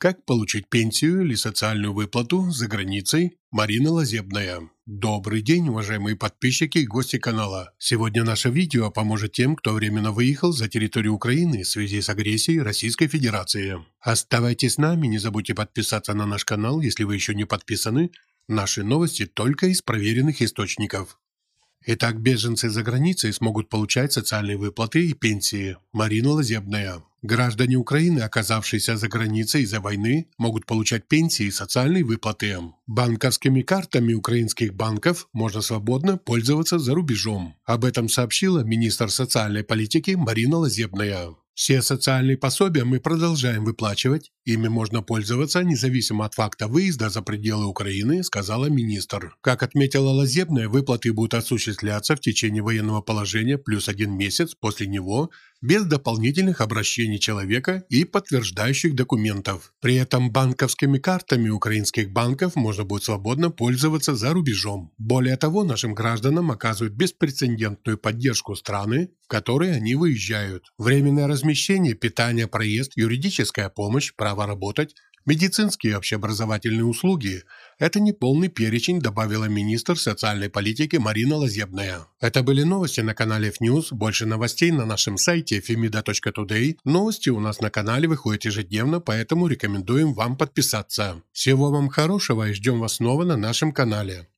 Как получить пенсию или социальную выплату за границей? Марина Лазебная. Добрый день, уважаемые подписчики и гости канала. Сегодня наше видео поможет тем, кто временно выехал за территорию Украины в связи с агрессией Российской Федерации. Оставайтесь с нами, не забудьте подписаться на наш канал, если вы еще не подписаны. Наши новости только из проверенных источников. Итак, беженцы за границей смогут получать социальные выплаты и пенсии. Марина Лазебная. Граждане Украины, оказавшиеся за границей из-за войны, могут получать пенсии и социальные выплаты. Банковскими картами украинских банков можно свободно пользоваться за рубежом. Об этом сообщила министр социальной политики Марина Лазебная. Все социальные пособия мы продолжаем выплачивать, ими можно пользоваться независимо от факта выезда за пределы Украины, сказала министр. Как отметила Лазебная, выплаты будут осуществляться в течение военного положения плюс один месяц после него без дополнительных обращений человека и подтверждающих документов. При этом банковскими картами украинских банков можно будет свободно пользоваться за рубежом. Более того, нашим гражданам оказывают беспрецедентную поддержку страны, в которые они выезжают. Временное размещение, питание, проезд, юридическая помощь, право работать, медицинские общеобразовательные услуги – это не полный перечень, добавила министр социальной политики Марина Лазебная. Это были новости на канале FNews. Больше новостей на нашем сайте femida.today. Новости у нас на канале выходят ежедневно, поэтому рекомендуем вам подписаться. Всего вам хорошего и ждем вас снова на нашем канале.